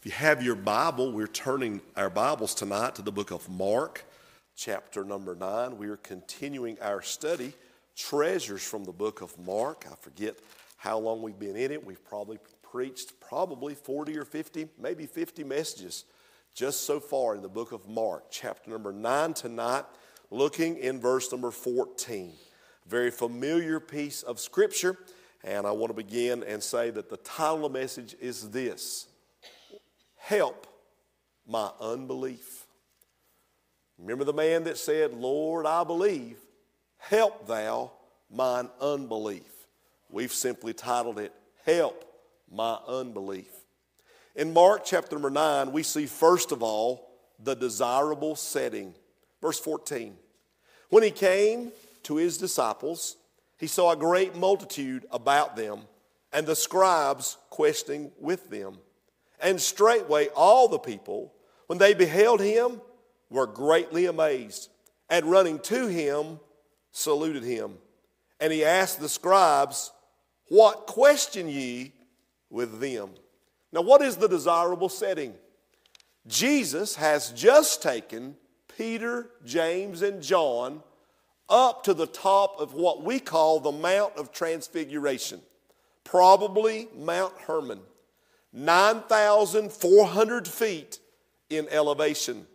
If you have your Bible, we're turning our Bibles tonight to the book of Mark, chapter number nine. We are continuing our study, Treasures from the book of Mark. I forget how long we've been in it. We've probably preached probably 40 or 50, maybe 50 messages just so far in the book of Mark, chapter number nine tonight, looking in verse number 14. Very familiar piece of scripture. And I want to begin and say that the title of the message is this Help my unbelief. Remember the man that said, Lord, I believe, help thou mine unbelief. We've simply titled it, Help My Unbelief. In Mark chapter number 9, we see first of all the desirable setting. Verse 14. When he came to his disciples, he saw a great multitude about them, and the scribes questioning with them. And straightway all the people, when they beheld him, were greatly amazed, and running to him, saluted him. And he asked the scribes, What question ye with them? Now, what is the desirable setting? Jesus has just taken Peter, James, and John up to the top of what we call the Mount of Transfiguration, probably Mount Hermon. 9,400 feet in elevation.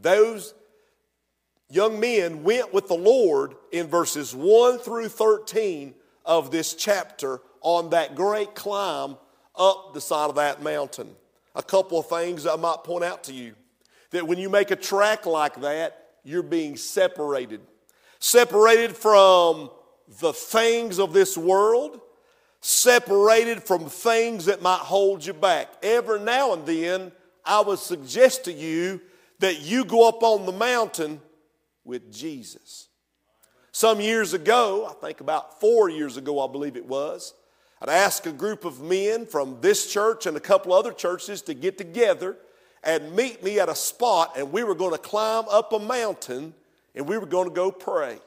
Those young men went with the Lord in verses 1 through 13 of this chapter on that great climb up the side of that mountain. A couple of things I might point out to you that when you make a track like that, you're being separated. Separated from the things of this world, separated from things that might hold you back. Every now and then, I would suggest to you that you go up on the mountain with Jesus. Some years ago, I think about four years ago, I believe it was, I'd ask a group of men from this church and a couple other churches to get together and meet me at a spot, and we were going to climb up a mountain and we were going to go pray.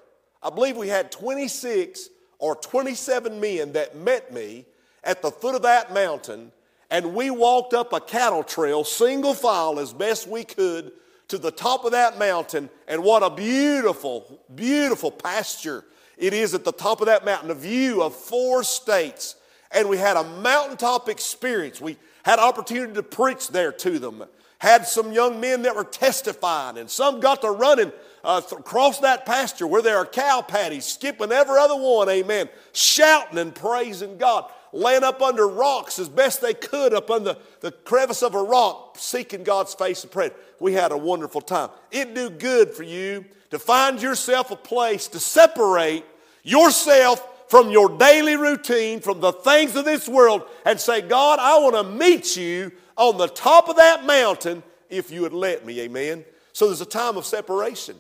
I believe we had 26 or 27 men that met me at the foot of that mountain, and we walked up a cattle trail, single file as best we could, to the top of that mountain. And what a beautiful, beautiful pasture it is at the top of that mountain, a view of four states. And we had a mountaintop experience. We had opportunity to preach there to them. Had some young men that were testifying, and some got to running uh, across that pasture where there are cow patties, skipping every other one, amen, shouting and praising God, laying up under rocks as best they could up under the crevice of a rock, seeking God's face and praying. We had a wonderful time. It'd do good for you to find yourself a place to separate yourself from your daily routine, from the things of this world, and say, God, I want to meet you on the top of that mountain if you would let me. Amen. So there's a time of separation.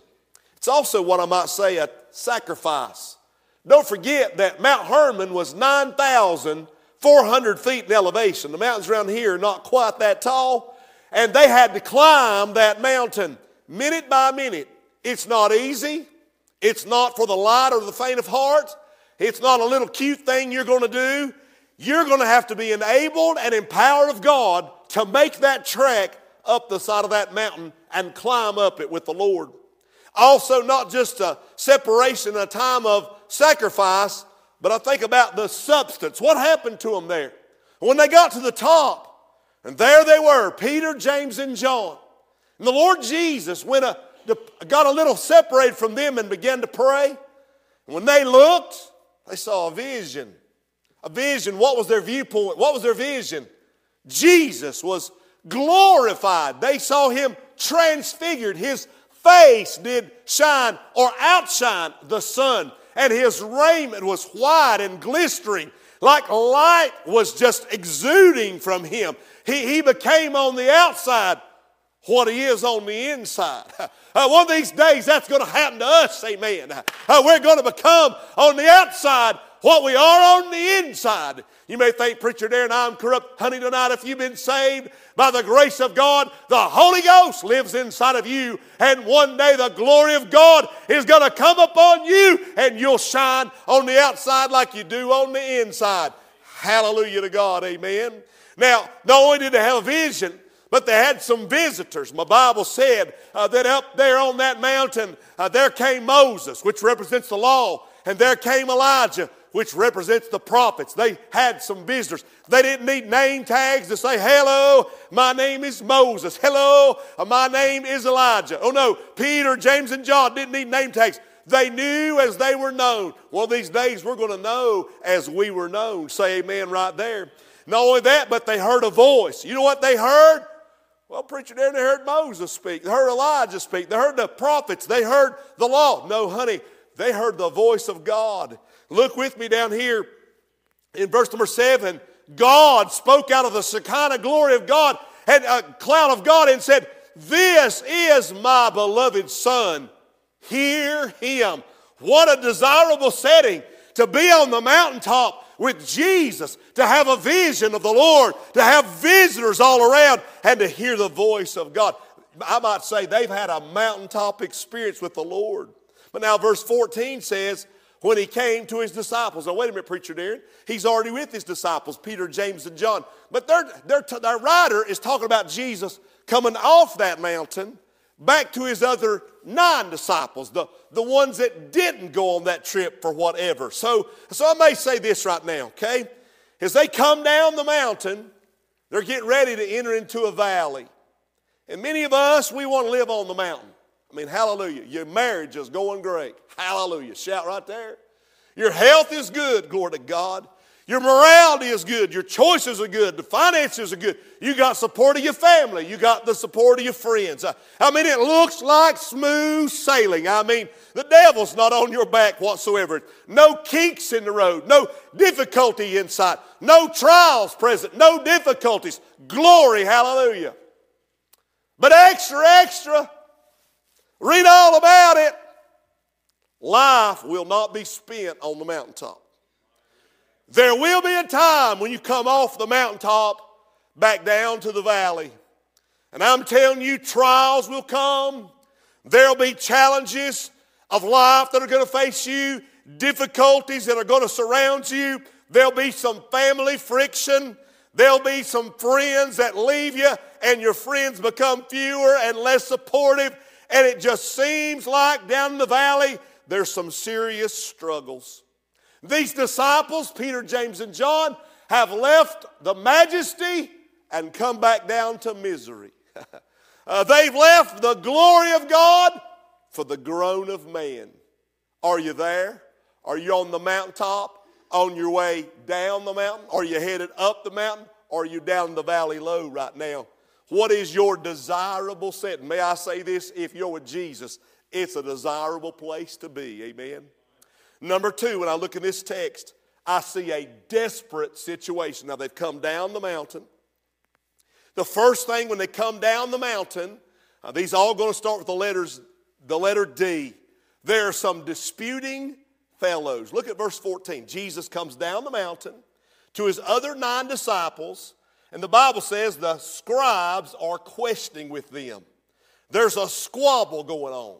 It's also what I might say a sacrifice. Don't forget that Mount Hermon was 9,400 feet in elevation. The mountains around here are not quite that tall, and they had to climb that mountain minute by minute. It's not easy. It's not for the light or the faint of heart. It's not a little cute thing you're going to do. You're going to have to be enabled and empowered of God to make that trek up the side of that mountain and climb up it with the Lord. Also, not just a separation, a time of sacrifice, but I think about the substance. What happened to them there? When they got to the top, and there they were, Peter, James, and John. And the Lord Jesus went a, got a little separated from them and began to pray. And when they looked, they saw a vision. A vision. What was their viewpoint? What was their vision? Jesus was glorified. They saw him transfigured. His face did shine or outshine the sun, and his raiment was white and glistering, like light was just exuding from him. He, he became on the outside what he is on the inside. Uh, one of these days, that's going to happen to us, amen. Uh, we're going to become on the outside what we are on the inside. You may think, Preacher Darren, I'm corrupt. Honey, tonight, if you've been saved by the grace of God, the Holy Ghost lives inside of you. And one day the glory of God is going to come upon you and you'll shine on the outside like you do on the inside. Hallelujah to God. Amen. Now, not only did they have a vision, but they had some visitors. My Bible said uh, that up there on that mountain, uh, there came Moses, which represents the law, and there came Elijah, which represents the prophets. They had some visitors. They didn't need name tags to say, Hello, my name is Moses. Hello, my name is Elijah. Oh no, Peter, James, and John didn't need name tags. They knew as they were known. One of these days we're going to know as we were known. Say amen right there. Not only that, but they heard a voice. You know what they heard? Well, preacher, they heard Moses speak. They heard Elijah speak. They heard the prophets. They heard the law. No, honey, they heard the voice of God. Look with me down here in verse number seven. God spoke out of the Shekinah glory of God and a cloud of God and said, This is my beloved Son. Hear him. What a desirable setting to be on the mountaintop with Jesus, to have a vision of the Lord, to have visitors all around, and to hear the voice of God. I might say they've had a mountaintop experience with the Lord. But now, verse 14 says, when he came to his disciples. Now, wait a minute, Preacher Darren. He's already with his disciples, Peter, James, and John. But their, their, their writer is talking about Jesus coming off that mountain back to his other nine disciples, the, the ones that didn't go on that trip for whatever. So, so I may say this right now, okay? As they come down the mountain, they're getting ready to enter into a valley. And many of us, we want to live on the mountain. I mean, hallelujah. Your marriage is going great. Hallelujah. Shout right there. Your health is good, glory to God. Your morality is good. Your choices are good. The finances are good. You got support of your family. You got the support of your friends. I, I mean, it looks like smooth sailing. I mean, the devil's not on your back whatsoever. No kinks in the road. No difficulty inside. No trials present. No difficulties. Glory, hallelujah. But extra, extra. Read all about it. Life will not be spent on the mountaintop. There will be a time when you come off the mountaintop back down to the valley. And I'm telling you, trials will come. There'll be challenges of life that are going to face you, difficulties that are going to surround you. There'll be some family friction. There'll be some friends that leave you, and your friends become fewer and less supportive. And it just seems like down the valley, there's some serious struggles. These disciples, Peter, James, and John, have left the majesty and come back down to misery. uh, they've left the glory of God for the groan of man. Are you there? Are you on the mountaintop? On your way down the mountain? Are you headed up the mountain? Or are you down the valley low right now? What is your desirable setting? May I say this? If you're with Jesus, it's a desirable place to be. Amen. Number two, when I look in this text, I see a desperate situation. Now, they've come down the mountain. The first thing when they come down the mountain, uh, these all going to start with the letters, the letter D. There are some disputing fellows. Look at verse 14. Jesus comes down the mountain to his other nine disciples, and the Bible says the scribes are questioning with them. There's a squabble going on.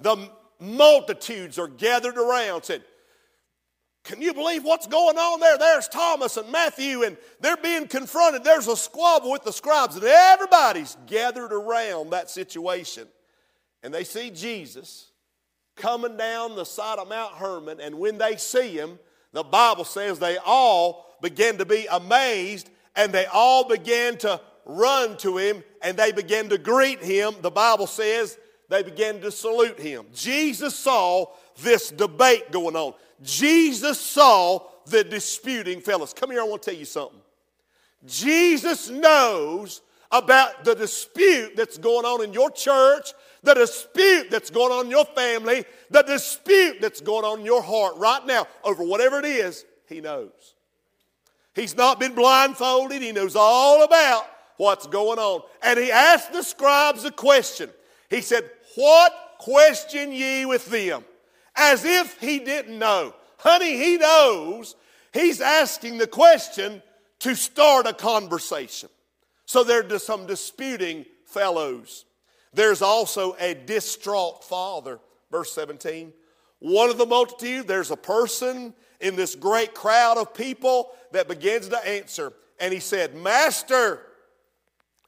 The multitudes are gathered around, said, can you believe what's going on there? There's Thomas and Matthew, and they're being confronted. There's a squabble with the scribes, and everybody's gathered around that situation. And they see Jesus coming down the side of Mount Hermon, and when they see him, the Bible says they all began to be amazed, and they all began to run to him, and they began to greet him. The Bible says they began to salute him. Jesus saw this debate going on. Jesus saw the disputing fellows. Come here, I want to tell you something. Jesus knows about the dispute that's going on in your church, the dispute that's going on in your family, the dispute that's going on in your heart right now over whatever it is, He knows. He's not been blindfolded, He knows all about what's going on. And He asked the scribes a question. He said, What question ye with them? As if he didn't know. Honey, he knows. He's asking the question to start a conversation. So there's some disputing fellows. There's also a distraught father. Verse 17. One of the multitude, there's a person in this great crowd of people that begins to answer. and he said, Master,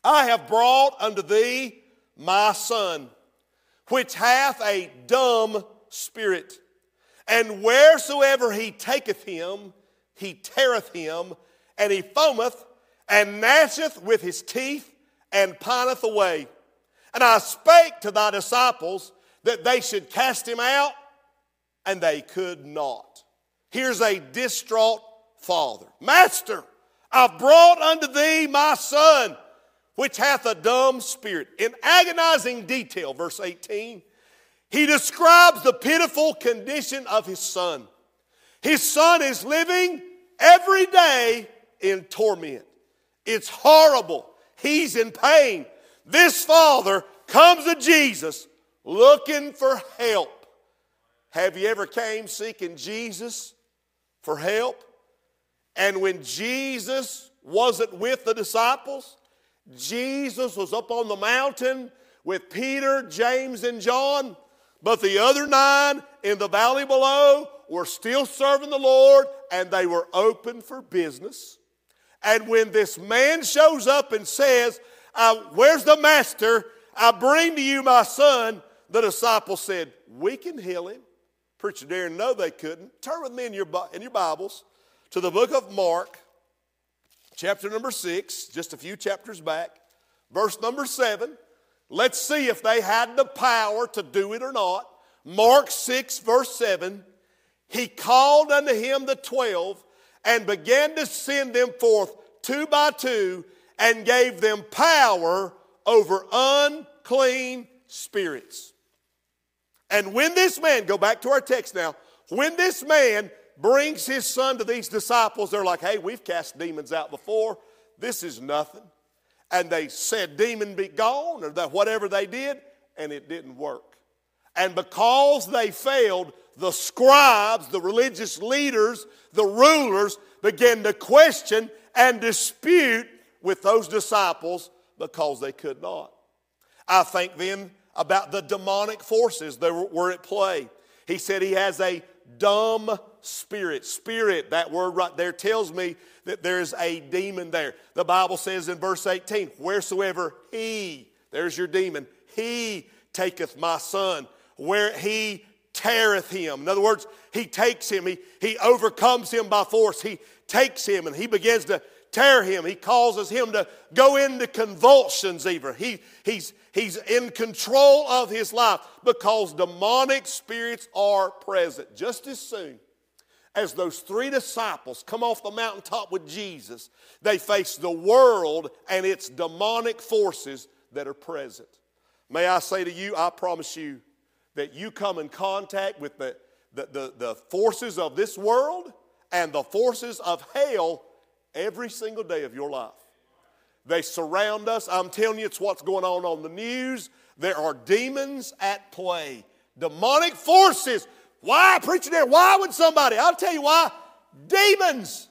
I have brought unto thee my son, which hath a dumb spirit. And wheresoever he taketh him, he teareth him, and he foameth, and gnasheth with his teeth, and pineth away. And I spake to thy disciples that they should cast him out, and they could not. Here's a distraught father Master, I've brought unto thee my son, which hath a dumb spirit. In agonizing detail, verse 18, he describes the pitiful condition of his son. His son is living every day in torment. It's horrible. He's in pain. This father comes to Jesus looking for help. Have you ever came seeking Jesus for help? And when Jesus wasn't with the disciples, Jesus was up on the mountain with Peter, James, and John, but the other nine in the valley below were still serving the Lord and they were open for business. And when this man shows up and says, uh, Where's the master? I bring to you my son, the disciples said, We can heal him. Preacher Darren, no, they couldn't. Turn with me in your, in your Bibles to the book of Mark, chapter number six, just a few chapters back, verse number seven. Let's see if they had the power to do it or not. Mark 6, verse 7 He called unto him the twelve and began to send them forth two by two and gave them power over unclean spirits. And when this man, go back to our text now, when this man brings his son to these disciples, they're like, hey, we've cast demons out before. This is nothing. And they said, demon be gone, or that whatever they did, and it didn't work. And because they failed, the scribes, the religious leaders, the rulers began to question and dispute with those disciples because they could not. I think then about the demonic forces that were at play. He said he has a dumb spirit. Spirit, that word right there tells me that there's a demon there. The Bible says in verse 18, wheresoever he, there's your demon, he taketh my son, where he teareth him. In other words, he takes him, he, he overcomes him by force, he takes him and he begins to tear him. He causes him to go into convulsions, even. He, he's, he's in control of his life because demonic spirits are present. Just as soon as those three disciples come off the mountaintop with Jesus, they face the world and its demonic forces that are present. May I say to you, I promise you that you come in contact with the, the, the, the forces of this world and the forces of hell every single day of your life. They surround us. I'm telling you, it's what's going on on the news. There are demons at play, demonic forces. Why, Preacher Darren? Why would somebody? I'll tell you why. Demons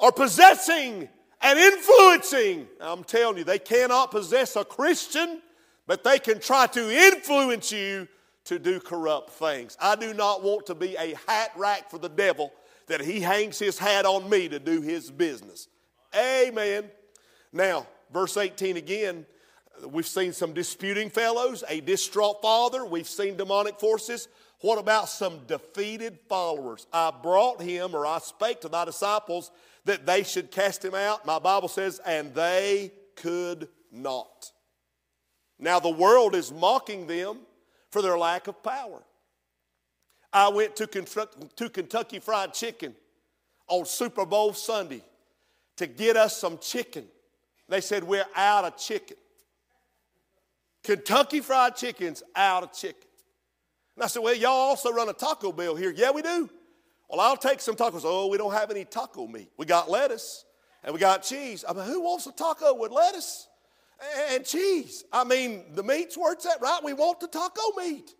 are possessing and influencing. I'm telling you, they cannot possess a Christian, but they can try to influence you to do corrupt things. I do not want to be a hat rack for the devil that he hangs his hat on me to do his business. Amen. Now, verse 18 again, we've seen some disputing fellows, a distraught father, we've seen demonic forces. What about some defeated followers? I brought him, or I spake to thy disciples that they should cast him out. My Bible says, and they could not. Now, the world is mocking them for their lack of power. I went to Kentucky Fried Chicken on Super Bowl Sunday to get us some chicken. They said, We're out of chicken. Kentucky Fried Chicken's out of chicken. And I said, Well, y'all also run a Taco Bell here. Yeah, we do. Well, I'll take some tacos. Oh, we don't have any taco meat. We got lettuce and we got cheese. I mean, who wants a taco with lettuce and cheese? I mean, the meat's where it's at, right? We want the taco meat.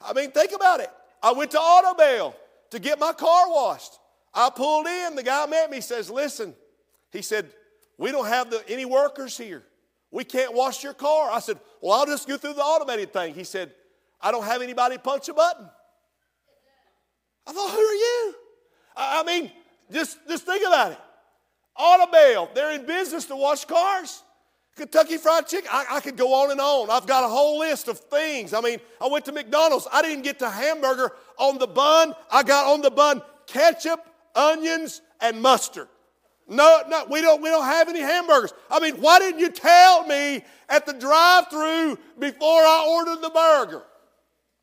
I mean, think about it. I went to Autobell to get my car washed. I pulled in. The guy met me. He says, Listen, he said, We don't have the, any workers here. We can't wash your car. I said, Well, I'll just go through the automated thing. He said, I don't have anybody punch a button. I thought, Who are you? I mean, just, just think about it. Autobell, they're in business to wash cars. Kentucky Fried Chicken, I, I, could go on and on. I've got a whole list of things. I mean, I went to McDonald's. I didn't get the hamburger on the bun. I got on the bun ketchup, onions, and mustard. No, no, we don't, we don't have any hamburgers. I mean, why didn't you tell me at the drive through before I ordered the burger?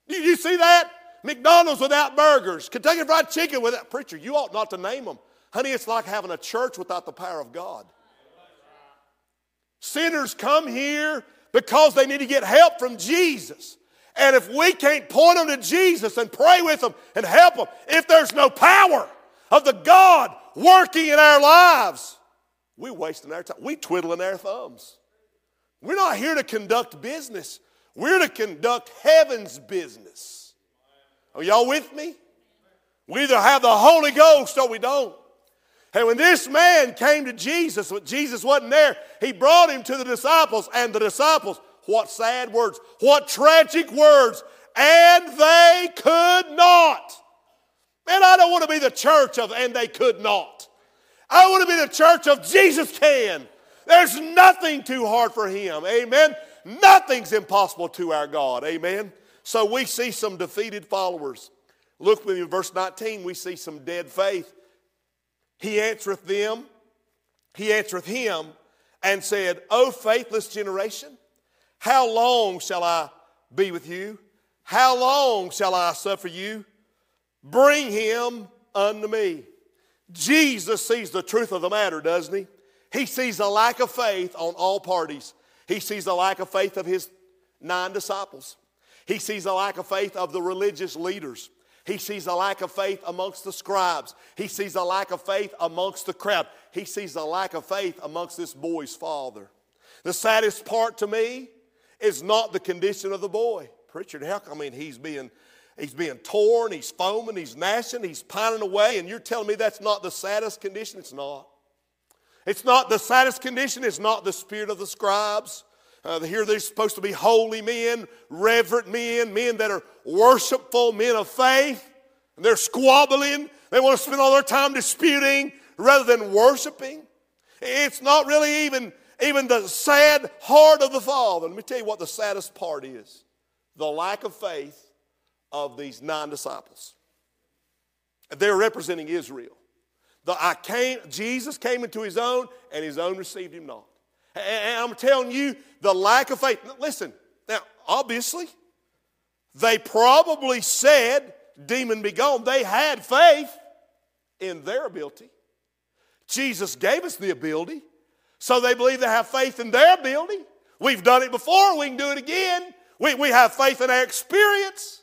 Did you see that? McDonald's without burgers, Kentucky Fried Chicken without, preacher, you ought not to name them. Honey, it's like having a church without the power of God. Sinners come here because they need to get help from Jesus. And if we can't point them to Jesus and pray with them and help them, if there's no power of the God working in our lives, we're wasting our time. We twiddling our thumbs. We're not here to conduct business. We're to conduct heaven's business. Are y'all with me? We either have the Holy Ghost or we don't. And when this man came to Jesus, when Jesus wasn't there, he brought him to the disciples, and the disciples, what sad words, what tragic words, and they could not. Man, I don't want to be the church of, and they could not. I want to be the church of Jesus can. There's nothing too hard for him. Amen. Nothing's impossible to our God. Amen. So we see some defeated followers. Look with me in verse 19, we see some dead faith. He answereth them, he answereth him, and said, O faithless generation, how long shall I be with you? How long shall I suffer you? Bring him unto me. Jesus sees the truth of the matter, doesn't he? He sees a lack of faith on all parties. He sees a lack of faith of his nine disciples. He sees a lack of faith of the religious leaders. He sees a lack of faith amongst the scribes. He sees a lack of faith amongst the crowd. He sees a lack of faith amongst this boy's father. The saddest part to me is not the condition of the boy. Preacher, how come I mean he's being he's being torn, he's foaming, he's gnashing, he's pining away, and you're telling me that's not the saddest condition? It's not. It's not the saddest condition, it's not the spirit of the scribes. Uh, here they're supposed to be holy men, reverent men, men that are worshipful, men of faith. And they're squabbling. They want to spend all their time disputing rather than worshiping. It's not really even, even the sad heart of the Father. Let me tell you what the saddest part is the lack of faith of these nine disciples. They're representing Israel. The, I came, Jesus came into his own, and his own received him not. And I'm telling you, the lack of faith. Listen, now, obviously, they probably said, demon be gone. They had faith in their ability. Jesus gave us the ability, so they believe they have faith in their ability. We've done it before, we can do it again. We, we have faith in our experience.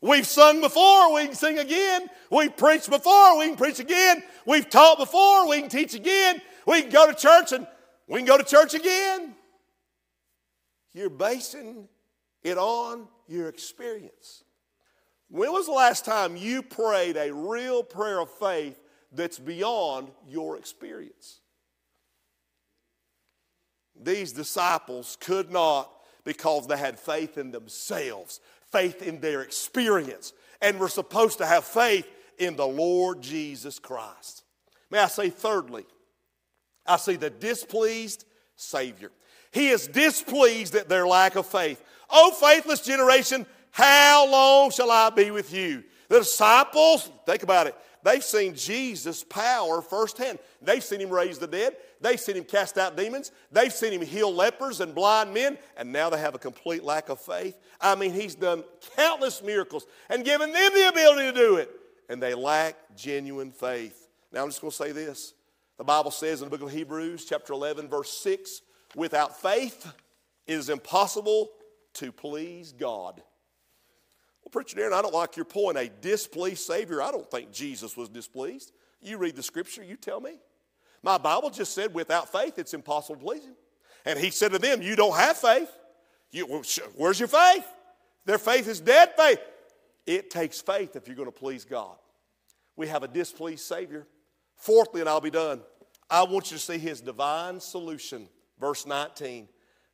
We've sung before, we can sing again. We've preached before, we can preach again. We've taught before, we can teach again. We can go to church and we can go to church again. You're basing it on your experience. When was the last time you prayed a real prayer of faith that's beyond your experience? These disciples could not because they had faith in themselves, faith in their experience, and we're supposed to have faith in the Lord Jesus Christ. May I say, thirdly, I see the displeased Savior. He is displeased at their lack of faith. Oh, faithless generation, how long shall I be with you? The disciples, think about it, they've seen Jesus' power firsthand. They've seen him raise the dead, they've seen him cast out demons, they've seen him heal lepers and blind men, and now they have a complete lack of faith. I mean, he's done countless miracles and given them the ability to do it, and they lack genuine faith. Now, I'm just going to say this the Bible says in the book of Hebrews, chapter 11, verse 6, without faith it is impossible to please God. Well, Preacher Darren, I don't like your point. A displeased Savior, I don't think Jesus was displeased. You read the scripture, you tell me. My Bible just said without faith it's impossible to please Him. And He said to them, You don't have faith. You, where's your faith? Their faith is dead faith. It takes faith if you're going to please God. We have a displeased Savior. Fourthly, and I'll be done, I want you to see his divine solution. Verse 19.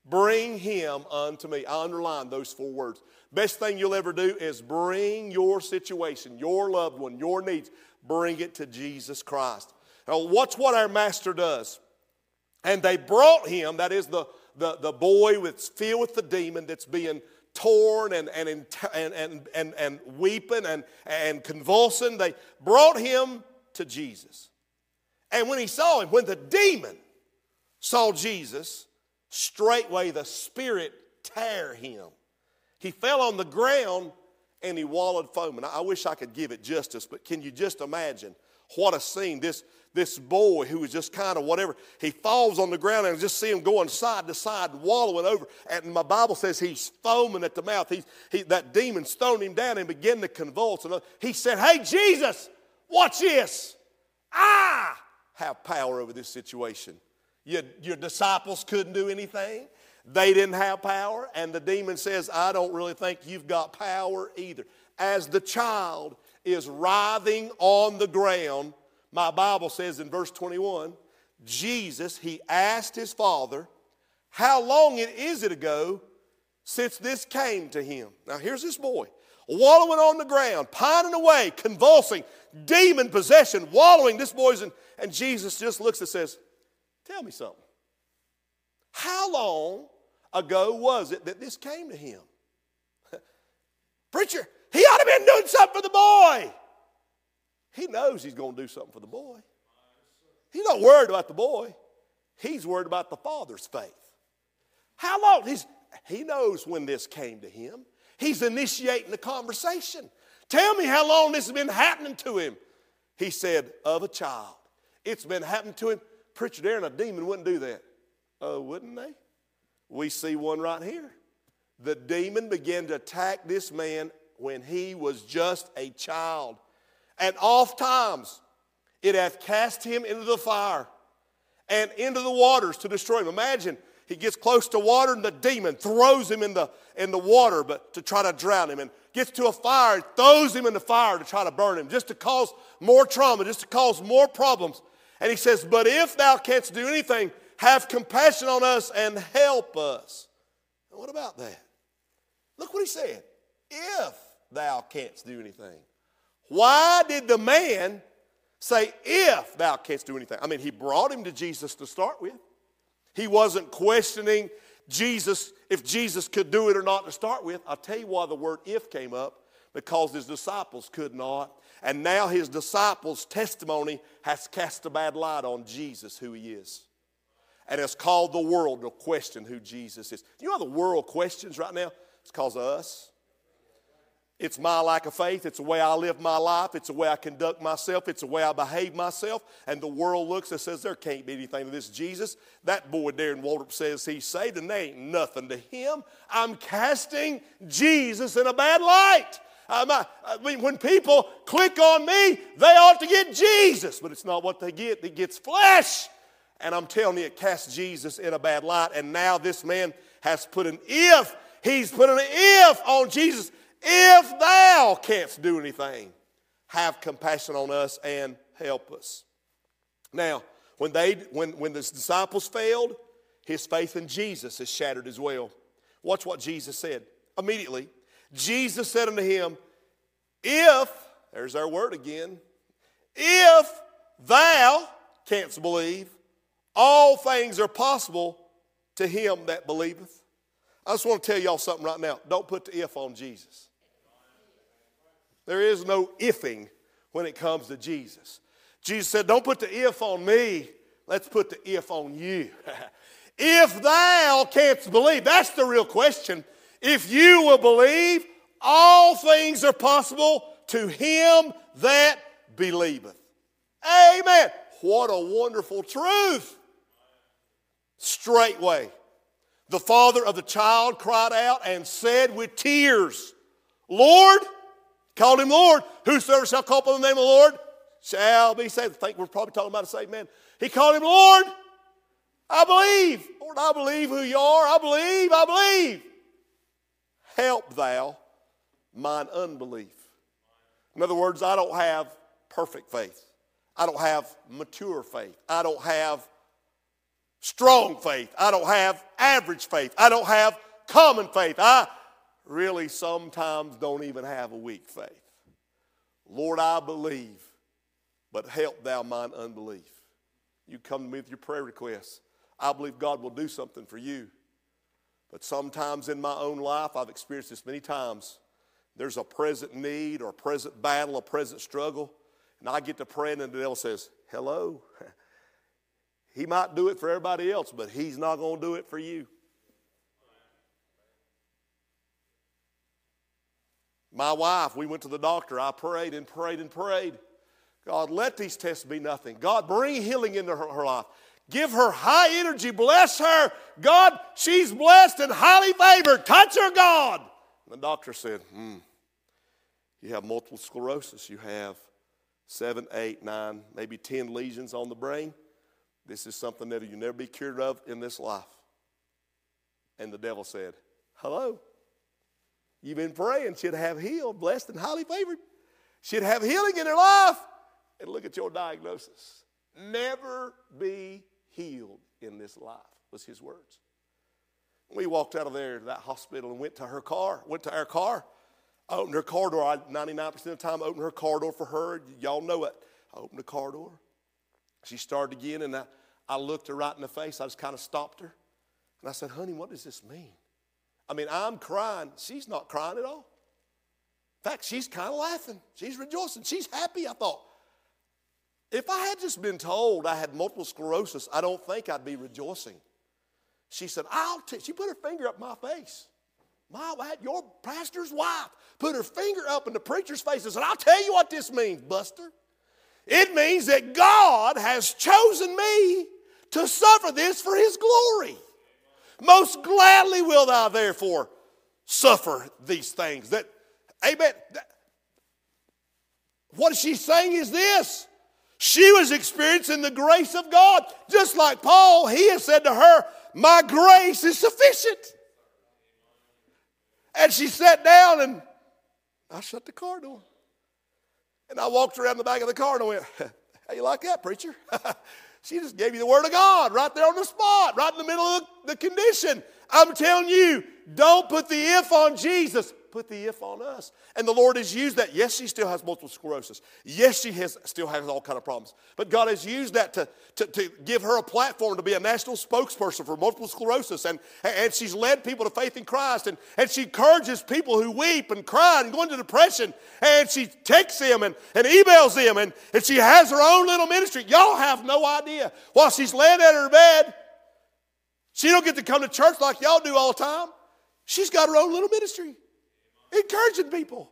Bring him unto me. I underline those four words. Best thing you'll ever do is bring your situation, your loved one, your needs, bring it to Jesus Christ. Now, watch what our master does. And they brought him, that is the, the, the boy with, filled with the demon that's being torn and, and, and, and, and, and weeping and, and convulsing. They brought him to Jesus. And when he saw him, when the demon saw Jesus, straightway the spirit tear him. He fell on the ground and he wallowed foaming. I wish I could give it justice, but can you just imagine what a scene? This, this boy who was just kind of whatever, he falls on the ground and just see him going side to side, wallowing over. And my Bible says he's foaming at the mouth. He, he, that demon stoned him down and began to convulse. And uh, he said, Hey, Jesus, watch this. I have power over this situation. Your, your disciples couldn't do anything. They didn't have power, and the demon says, I don't really think you've got power either. As the child is writhing on the ground, my Bible says in verse 21, Jesus, he asked his father, How long is it ago since this came to him? Now here's this boy, wallowing on the ground, pining away, convulsing, demon possession, wallowing. This boy's in, and Jesus just looks and says, Tell me something. How long ago was it that this came to him? Preacher, he ought to have been doing something for the boy. He knows he's going to do something for the boy. He's not worried about the boy. He's worried about the father's faith. How long? He's, he knows when this came to him. He's initiating the conversation. Tell me how long this has been happening to him. He said, Of a child. It's been happening to him. Preacher Darren, a demon wouldn't do that. Oh, wouldn't they? We see one right here. The demon began to attack this man when he was just a child. And oft times it hath cast him into the fire and into the waters to destroy him. Imagine he gets close to water and the demon throws him in the, in the water but to try to drown him and gets to a fire and throws him in the fire to try to burn him just to cause more trauma just to cause more problems and he says but if thou canst do anything have compassion on us and help us what about that look what he said if thou canst do anything why did the man say, if thou canst do anything? I mean, he brought him to Jesus to start with. He wasn't questioning Jesus, if Jesus could do it or not to start with. I'll tell you why the word if came up because his disciples could not. And now his disciples' testimony has cast a bad light on Jesus, who he is. And has called the world to question who Jesus is. You know how the world questions right now? It's because of us. It's my lack of faith. It's the way I live my life. It's the way I conduct myself. It's the way I behave myself. And the world looks and says, there can't be anything to this Jesus. That boy, Darren Waldrop, says he's saved, and there ain't nothing to him. I'm casting Jesus in a bad light. I mean, when people click on me, they ought to get Jesus, but it's not what they get. It gets flesh. And I'm telling you, it casts Jesus in a bad light. And now this man has put an if. He's put an if on Jesus. If thou canst do anything, have compassion on us and help us. Now, when, they, when, when the disciples failed, his faith in Jesus is shattered as well. Watch what Jesus said. Immediately, Jesus said unto him, If, there's our word again, if thou canst believe, all things are possible to him that believeth. I just want to tell y'all something right now. Don't put the if on Jesus. There is no ifing when it comes to Jesus. Jesus said, Don't put the if on me, let's put the if on you. if thou canst believe, that's the real question. If you will believe, all things are possible to him that believeth. Amen. What a wonderful truth. Straightway, the father of the child cried out and said with tears, Lord, Called him Lord. Whosoever shall call upon the name of the Lord shall be saved. I think we're probably talking about a saved man. He called him Lord. I believe. Lord, I believe who you are. I believe. I believe. Help thou mine unbelief. In other words, I don't have perfect faith. I don't have mature faith. I don't have strong faith. I don't have average faith. I don't have common faith. I really sometimes don't even have a weak faith. Lord, I believe but help thou mine unbelief. You come to me with your prayer requests. I believe God will do something for you. But sometimes in my own life, I've experienced this many times. There's a present need or a present battle, a present struggle, and I get to praying, and the devil says, Hello. he might do it for everybody else, but he's not going to do it for you. My wife, we went to the doctor. I prayed and prayed and prayed. God, let these tests be nothing. God, bring healing into her, her life. Give her high energy. Bless her. God, she's blessed and highly favored. Touch her, God. And the doctor said, hmm, you have multiple sclerosis. You have seven, eight, nine, maybe 10 lesions on the brain. This is something that you'll never be cured of in this life. And the devil said, Hello. You've been praying. She'd have healed, blessed, and highly favored. She'd have healing in her life. And look at your diagnosis. Never be healed in this life, was his words. We walked out of there to that hospital and went to her car, went to our car. Opened her car door. I 99% of the time opened her car door for her. Y'all know it. I opened the car door. She started again, and I, I looked her right in the face. I just kind of stopped her. And I said, honey, what does this mean? I mean, I'm crying. She's not crying at all. In fact, she's kind of laughing. She's rejoicing. She's happy. I thought, if I had just been told I had multiple sclerosis, I don't think I'd be rejoicing. She said, I'll t-. She put her finger up my face. My, wife, your pastor's wife put her finger up in the preacher's face and said, I'll tell you what this means, Buster. It means that God has chosen me to suffer this for his glory. Most gladly will thou therefore suffer these things. That, amen. That, what she's saying is this she was experiencing the grace of God. Just like Paul, he has said to her, My grace is sufficient. And she sat down and I shut the car door. And I walked around the back of the car and I went, How you like that, preacher? she just gave you the word of God right there on the spot, right in the middle of the condition. I'm telling you, don't put the if on Jesus put the if on us. And the Lord has used that. Yes, she still has multiple sclerosis. Yes, she has, still has all kind of problems. But God has used that to, to, to give her a platform to be a national spokesperson for multiple sclerosis. And, and she's led people to faith in Christ. And, and she encourages people who weep and cry and go into depression. And she texts them and, and emails them. And, and she has her own little ministry. Y'all have no idea. While she's laying at her bed, she don't get to come to church like y'all do all the time. She's got her own little ministry encouraging people.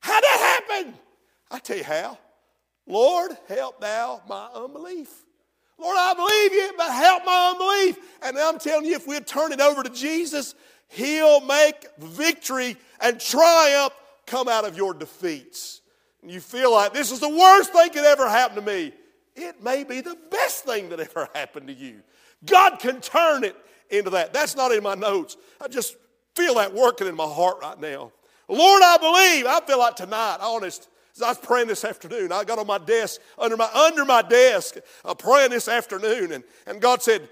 How'd that happen? I tell you how. Lord, help thou my unbelief. Lord, I believe you, but help my unbelief. And I'm telling you, if we turn it over to Jesus, He'll make victory and triumph come out of your defeats. And you feel like this is the worst thing that ever happened to me. It may be the best thing that ever happened to you. God can turn it into that. That's not in my notes. I just feel that working in my heart right now. Lord, I believe. I feel like tonight, honest, as I was praying this afternoon, I got on my desk, under my, under my desk, uh, praying this afternoon, and, and God said,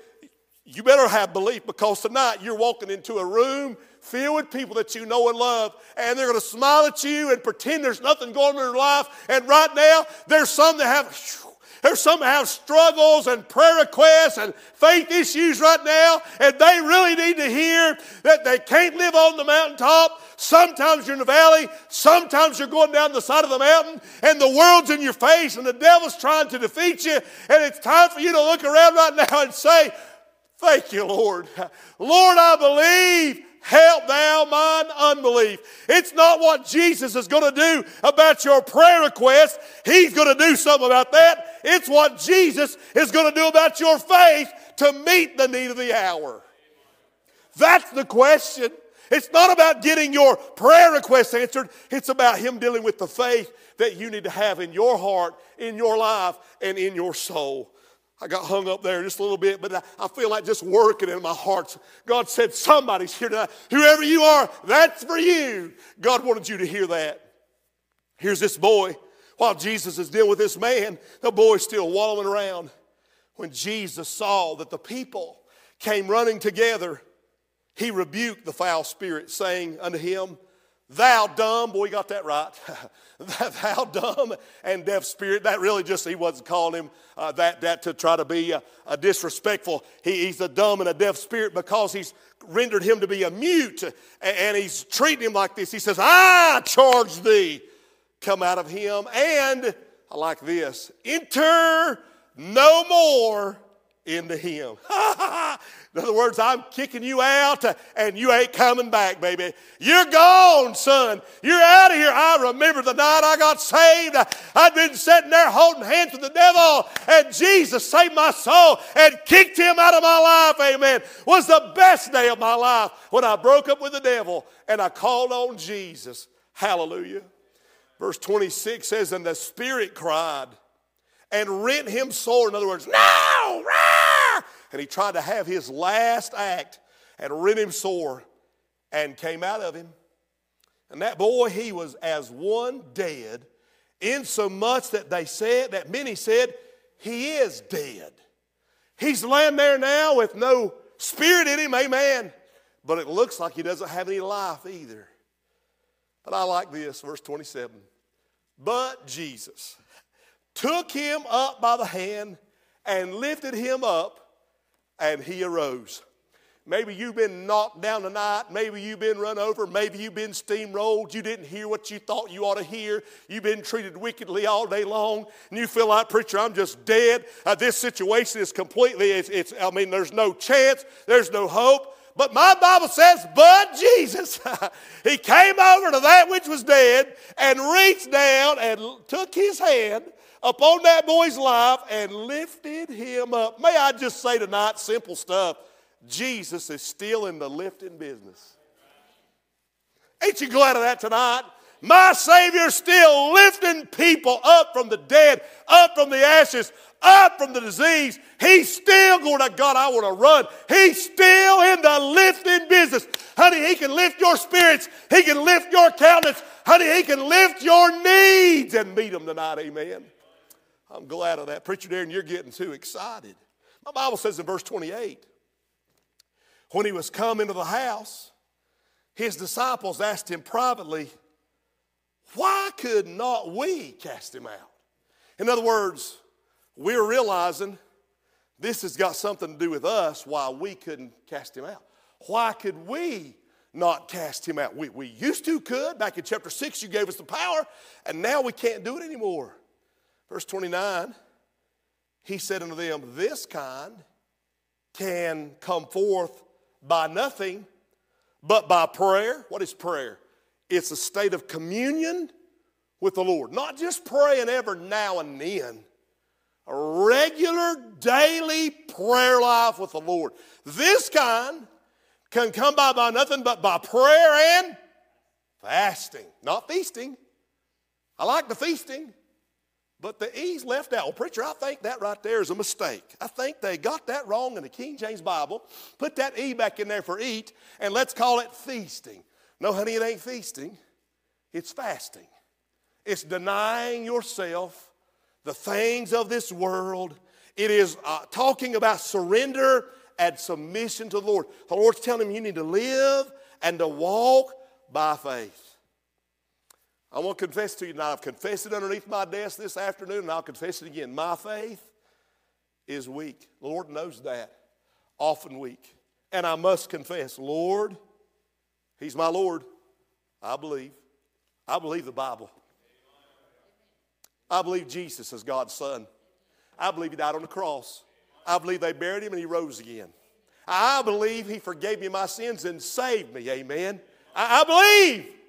You better have belief because tonight you're walking into a room filled with people that you know and love, and they're going to smile at you and pretend there's nothing going on in their life. And right now, there's some that have there's some that have struggles and prayer requests and faith issues right now, and they really need to hear that they can't live on the mountaintop. Sometimes you're in the valley, sometimes you're going down the side of the mountain, and the world's in your face, and the devil's trying to defeat you, and it's time for you to look around right now and say, Thank you, Lord. Lord, I believe help thou mine unbelief. It's not what Jesus is going to do about your prayer request. He's going to do something about that. It's what Jesus is going to do about your faith to meet the need of the hour. That's the question. It's not about getting your prayer request answered. It's about Him dealing with the faith that you need to have in your heart, in your life, and in your soul. I got hung up there just a little bit, but I, feel like just working in my heart. God said, Somebody's here tonight. Whoever you are, that's for you. God wanted you to hear that. Here's this boy. While Jesus is dealing with this man, the boy's still wallowing around. When Jesus saw that the people came running together, he rebuked the foul spirit, saying unto him, Thou dumb, boy, you got that right. Thou dumb and deaf spirit. That really just, he wasn't calling him uh, that, that to try to be a disrespectful. He, he's a dumb and a deaf spirit because he's rendered him to be a mute and, and he's treating him like this. He says, I charge thee, come out of him. And I like this enter no more into him. In other words, I'm kicking you out and you ain't coming back, baby. You're gone, son. You're out of here. I remember the night I got saved. I'd been sitting there holding hands with the devil and Jesus saved my soul and kicked him out of my life. Amen. Was the best day of my life when I broke up with the devil and I called on Jesus. Hallelujah. Verse 26 says, And the Spirit cried and rent him sore. In other words, no, rah! And he tried to have his last act and rent him sore and came out of him. And that boy, he was as one dead, in so much that they said, that many said, he is dead. He's laying there now with no spirit in him, amen. But it looks like he doesn't have any life either. But I like this, verse 27. But Jesus took him up by the hand and lifted him up and he arose. Maybe you've been knocked down tonight. Maybe you've been run over. Maybe you've been steamrolled. You didn't hear what you thought you ought to hear. You've been treated wickedly all day long. And you feel like, preacher, I'm just dead. Uh, this situation is completely, it's, it's, I mean, there's no chance. There's no hope. But my Bible says, but Jesus, he came over to that which was dead and reached down and took his hand upon that boy's life and lifted him up. May I just say tonight, simple stuff. Jesus is still in the lifting business. Ain't you glad of that tonight? My Savior's still lifting people up from the dead, up from the ashes, up from the disease. He's still going to, God, I want to run. He's still in the lifting business. Honey, He can lift your spirits. He can lift your countenance. Honey, He can lift your needs and meet them tonight. Amen. I'm glad of that. Preacher Darren, you're getting too excited. My Bible says in verse 28 when he was come into the house, his disciples asked him privately, Why could not we cast him out? In other words, we're realizing this has got something to do with us why we couldn't cast him out. Why could we not cast him out? We, we used to could. Back in chapter 6, you gave us the power, and now we can't do it anymore. Verse 29, he said unto them, This kind can come forth by nothing but by prayer. What is prayer? It's a state of communion with the Lord. Not just praying every now and then, a regular daily prayer life with the Lord. This kind can come by by nothing but by prayer and fasting, not feasting. I like the feasting. But the E's left out. Well, preacher, I think that right there is a mistake. I think they got that wrong in the King James Bible. Put that E back in there for eat, and let's call it feasting. No, honey, it ain't feasting, it's fasting. It's denying yourself the things of this world. It is uh, talking about surrender and submission to the Lord. The Lord's telling him you need to live and to walk by faith. I want to confess to you tonight. I've confessed it underneath my desk this afternoon, and I'll confess it again. My faith is weak. The Lord knows that. Often weak. And I must confess, Lord, He's my Lord. I believe. I believe the Bible. I believe Jesus is God's Son. I believe He died on the cross. I believe they buried Him and He rose again. I believe He forgave me my sins and saved me. Amen. I, I believe.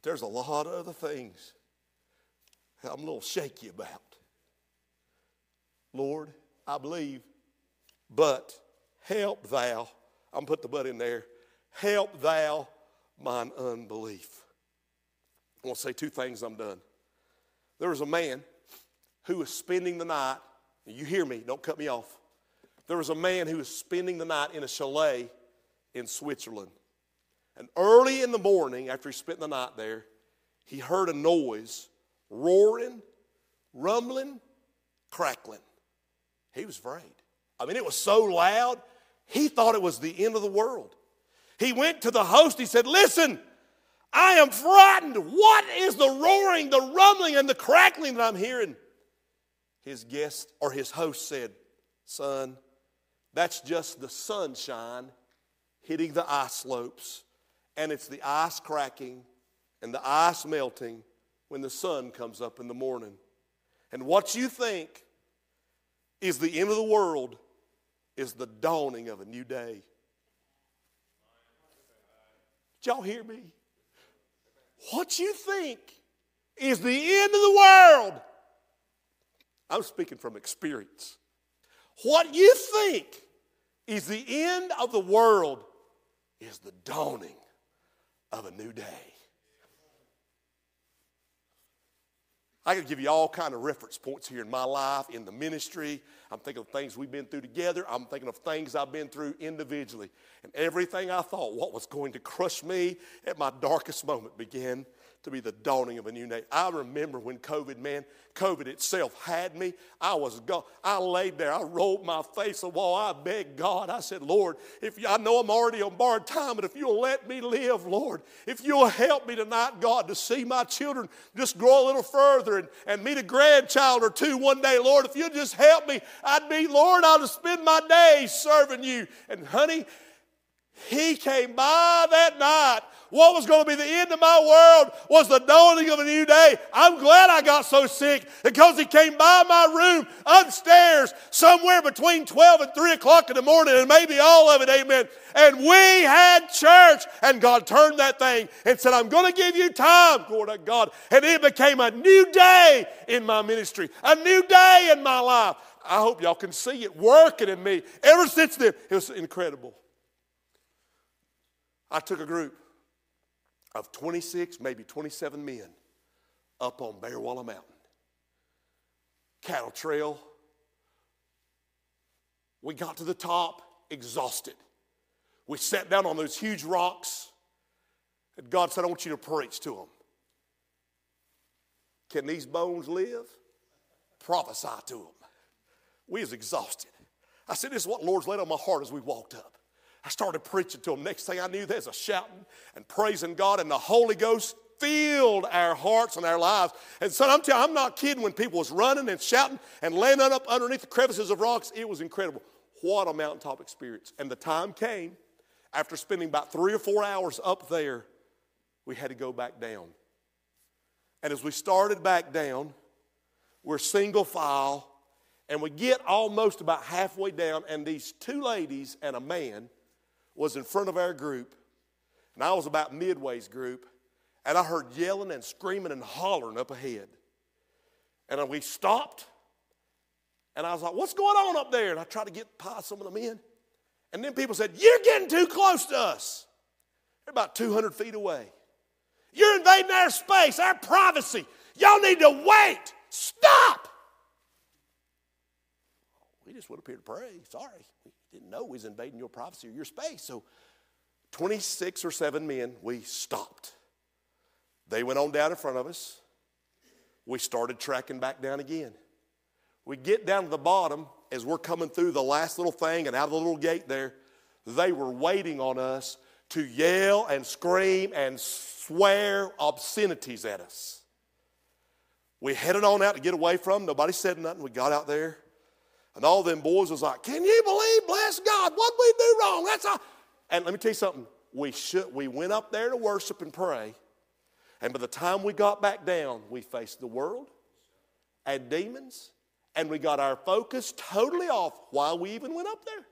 But there's a lot of other things I'm a little shaky about. Lord, I believe, but help thou, I'm put the but in there, help thou mine unbelief. I want to say two things, I'm done. There was a man who was spending the night, you hear me, don't cut me off. There was a man who was spending the night in a chalet in Switzerland. And early in the morning, after he spent the night there, he heard a noise roaring, rumbling, crackling. He was afraid. I mean, it was so loud, he thought it was the end of the world. He went to the host, he said, Listen, I am frightened. What is the roaring, the rumbling, and the crackling that I'm hearing? His guest or his host said, Son, that's just the sunshine hitting the ice slopes, and it's the ice cracking and the ice melting when the sun comes up in the morning. And what you think is the end of the world is the dawning of a new day. Did y'all hear me? What you think is the end of the world. I'm speaking from experience. What you think is the end of the world is the dawning of a new day. I could give you all kind of reference points here in my life, in the ministry. I'm thinking of things we've been through together. I'm thinking of things I've been through individually. And everything I thought what was going to crush me at my darkest moment began to be the dawning of a new day. I remember when COVID, man, COVID itself had me. I was gone. I laid there. I rolled my face the wall. I begged God. I said, Lord, if you, I know I'm already on borrowed time, but if you'll let me live, Lord, if you'll help me tonight, God, to see my children just grow a little further and, and meet a grandchild or two one day, Lord, if you'll just help me, I'd be, Lord, I'll spend my days serving you. And honey, he came by that night what was going to be the end of my world was the dawning of a new day. I'm glad I got so sick because he came by my room upstairs somewhere between 12 and 3 o'clock in the morning, and maybe all of it, amen. And we had church, and God turned that thing and said, I'm going to give you time, glory to God. And it became a new day in my ministry, a new day in my life. I hope y'all can see it working in me. Ever since then, it was incredible. I took a group of 26, maybe 27 men up on Bearwallow Mountain. Cattle trail. We got to the top exhausted. We sat down on those huge rocks, and God said, I want you to preach to them. Can these bones live? Prophesy to them. We was exhausted. I said, This is what Lord's laid on my heart as we walked up. I started preaching to them. Next thing I knew, there's a shouting and praising God, and the Holy Ghost filled our hearts and our lives. And son, I'm telling you, I'm not kidding. When people was running and shouting and landing up underneath the crevices of rocks, it was incredible. What a mountaintop experience! And the time came after spending about three or four hours up there, we had to go back down. And as we started back down, we're single file, and we get almost about halfway down, and these two ladies and a man was in front of our group, and I was about midway's group, and I heard yelling and screaming and hollering up ahead. And we stopped, and I was like, What's going on up there? And I tried to get past some of them in. And then people said, You're getting too close to us. They're about 200 feet away. You're invading our space, our privacy. Y'all need to wait. Stop. We just up here to pray. Sorry. Didn't know we was invading your privacy or your space. So 26 or seven men, we stopped. They went on down in front of us. We started tracking back down again. We get down to the bottom as we're coming through the last little thing and out of the little gate there. They were waiting on us to yell and scream and swear obscenities at us. We headed on out to get away from them. Nobody said nothing. We got out there. And all them boys was like, Can you believe, bless God, what we do wrong? That's all. And let me tell you something. We should we went up there to worship and pray. And by the time we got back down, we faced the world and demons, and we got our focus totally off why we even went up there.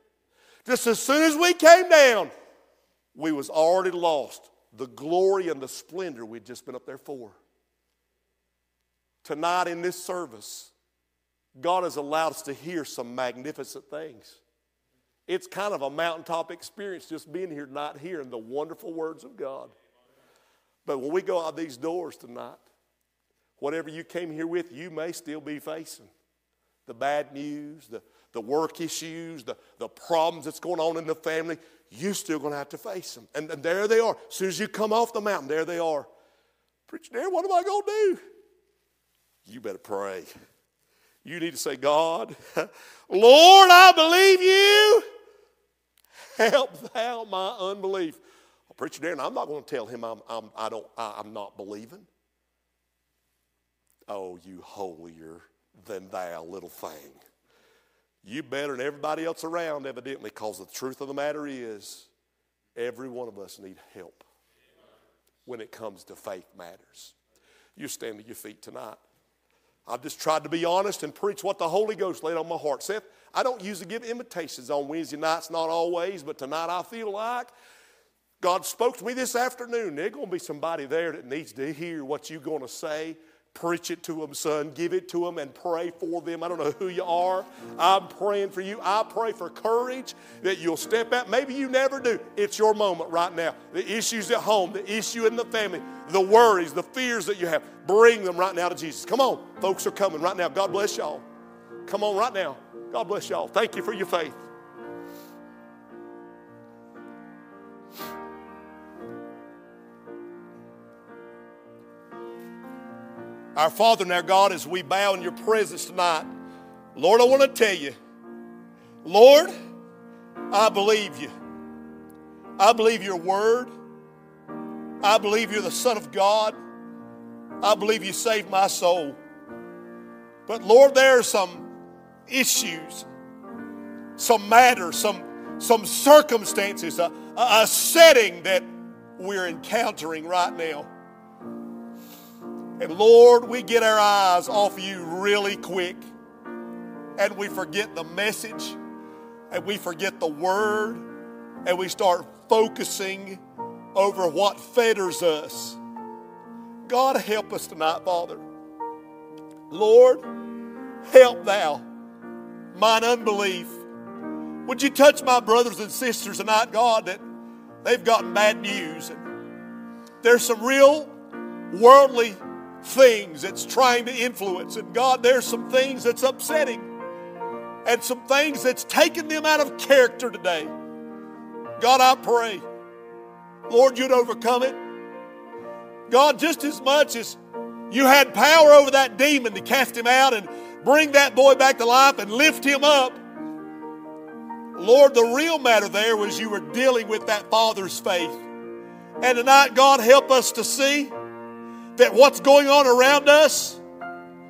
Just as soon as we came down, we was already lost the glory and the splendor we'd just been up there for. Tonight in this service, God has allowed us to hear some magnificent things. It's kind of a mountaintop experience just being here tonight, hearing the wonderful words of God. But when we go out these doors tonight, whatever you came here with, you may still be facing the bad news, the, the work issues, the, the problems that's going on in the family. You're still going to have to face them. And, and there they are. As soon as you come off the mountain, there they are. Preacher, what am I going to do? You better pray. You need to say, God, Lord, I believe you. Help thou my unbelief. Preacher Darren, I'm not going to tell him I'm, I'm, I don't, I, I'm not believing. Oh, you holier than thou little thing. You better than everybody else around, evidently, because the truth of the matter is every one of us need help when it comes to faith matters. You stand to your feet tonight. I've just tried to be honest and preach what the Holy Ghost laid on my heart. Seth, I don't usually give invitations on Wednesday nights, not always, but tonight I feel like God spoke to me this afternoon. There's going to be somebody there that needs to hear what you're going to say Preach it to them, son. Give it to them and pray for them. I don't know who you are. I'm praying for you. I pray for courage that you'll step out. Maybe you never do. It's your moment right now. The issues at home, the issue in the family, the worries, the fears that you have, bring them right now to Jesus. Come on. Folks are coming right now. God bless y'all. Come on right now. God bless y'all. Thank you for your faith. Our Father and our God, as we bow in your presence tonight, Lord, I want to tell you, Lord, I believe you. I believe your word. I believe you're the Son of God. I believe you saved my soul. But Lord, there are some issues, some matters, some, some circumstances, a, a setting that we're encountering right now. And Lord, we get our eyes off you really quick. And we forget the message. And we forget the word. And we start focusing over what fetters us. God, help us tonight, Father. Lord, help thou mine unbelief. Would you touch my brothers and sisters tonight, God, that they've gotten bad news? And there's some real worldly things that's trying to influence. And God, there's some things that's upsetting and some things that's taken them out of character today. God, I pray, Lord, you'd overcome it. God, just as much as you had power over that demon to cast him out and bring that boy back to life and lift him up, Lord, the real matter there was you were dealing with that father's faith. And tonight, God, help us to see that what's going on around us,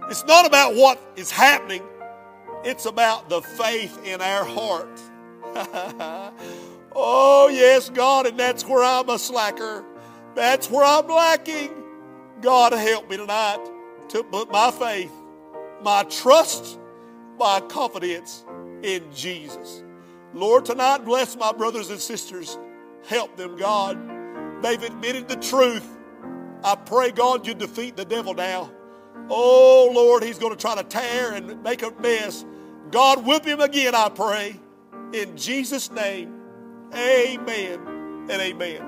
it's not about what is happening, it's about the faith in our heart. oh, yes, God, and that's where I'm a slacker. That's where I'm lacking. God, help me tonight to put my faith, my trust, my confidence in Jesus. Lord, tonight, bless my brothers and sisters. Help them, God. They've admitted the truth. I pray, God, you defeat the devil now. Oh, Lord, he's going to try to tear and make a mess. God, whip him again, I pray. In Jesus' name, amen and amen.